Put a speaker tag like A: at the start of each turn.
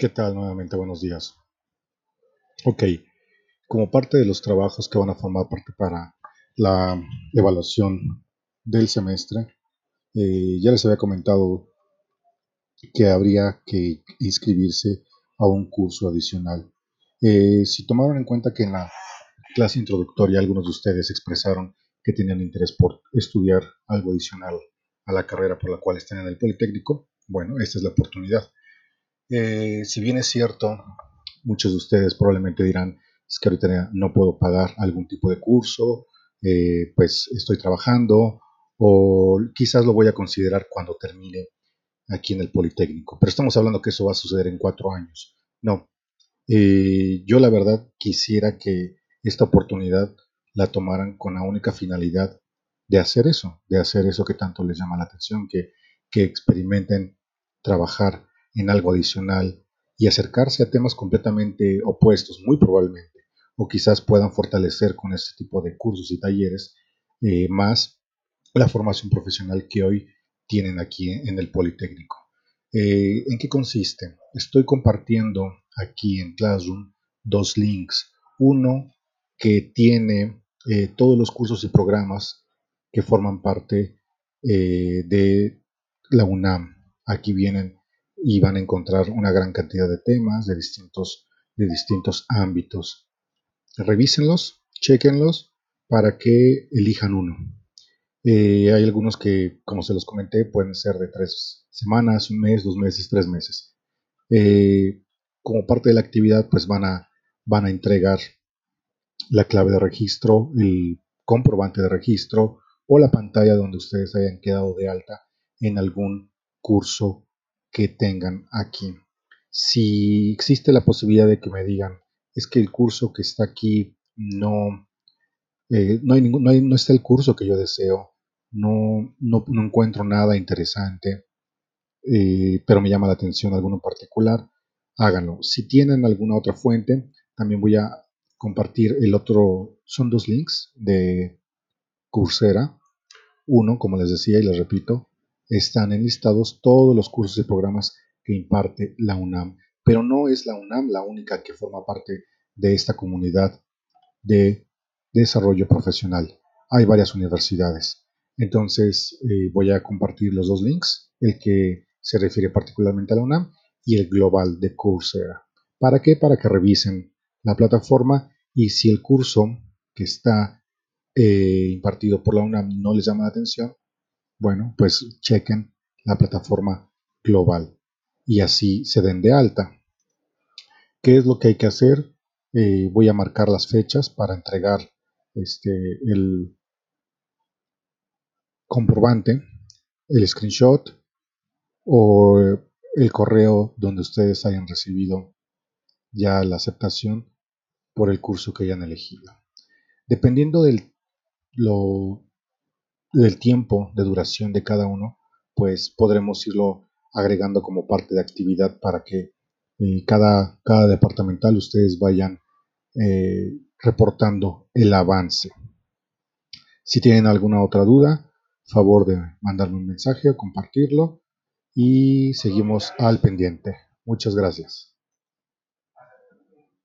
A: ¿Qué tal? Nuevamente buenos días. Ok, como parte de los trabajos que van a formar parte para la evaluación del semestre, eh, ya les había comentado que habría que inscribirse a un curso adicional. Eh, si tomaron en cuenta que en la clase introductoria algunos de ustedes expresaron que tenían interés por estudiar algo adicional a la carrera por la cual están en el Politécnico, bueno, esta es la oportunidad. Eh, si bien es cierto, muchos de ustedes probablemente dirán, es que ahorita no puedo pagar algún tipo de curso, eh, pues estoy trabajando o quizás lo voy a considerar cuando termine aquí en el Politécnico. Pero estamos hablando que eso va a suceder en cuatro años. No, eh, yo la verdad quisiera que esta oportunidad la tomaran con la única finalidad de hacer eso, de hacer eso que tanto les llama la atención, que, que experimenten trabajar en algo adicional y acercarse a temas completamente opuestos, muy probablemente, o quizás puedan fortalecer con este tipo de cursos y talleres eh, más la formación profesional que hoy tienen aquí en el Politécnico. Eh, ¿En qué consiste? Estoy compartiendo aquí en Classroom dos links. Uno que tiene eh, todos los cursos y programas que forman parte de la UNAM. Aquí vienen y van a encontrar una gran cantidad de temas de distintos, de distintos ámbitos. Revísenlos, chequenlos para que elijan uno. Eh, hay algunos que, como se los comenté, pueden ser de tres semanas, un mes, dos meses, tres meses. Eh, como parte de la actividad, pues van a, van a entregar la clave de registro, el comprobante de registro o la pantalla donde ustedes hayan quedado de alta en algún curso que tengan aquí. Si existe la posibilidad de que me digan, es que el curso que está aquí no, eh, no, hay ningún, no, no, está el curso que yo deseo, no, no, no encuentro nada interesante, eh, pero me llama la atención alguno en particular, háganlo. Si tienen alguna otra fuente, también voy a compartir el otro, son dos links de Coursera. Uno, como les decía y les repito, están enlistados todos los cursos y programas que imparte la UNAM. Pero no es la UNAM la única que forma parte de esta comunidad de desarrollo profesional. Hay varias universidades. Entonces eh, voy a compartir los dos links, el que se refiere particularmente a la UNAM y el global de Coursera. ¿Para qué? Para que revisen la plataforma y si el curso que está eh, impartido por la UNAM no les llama la atención, bueno, pues chequen la plataforma global y así se den de alta. ¿Qué es lo que hay que hacer? Eh, voy a marcar las fechas para entregar este, el comprobante, el screenshot o el correo donde ustedes hayan recibido ya la aceptación por el curso que hayan elegido. Dependiendo del lo del tiempo de duración de cada uno, pues podremos irlo agregando como parte de actividad para que eh, cada, cada departamental ustedes vayan eh, reportando el avance. Si tienen alguna otra duda, favor de mandarme un mensaje o compartirlo y seguimos al pendiente. Muchas gracias.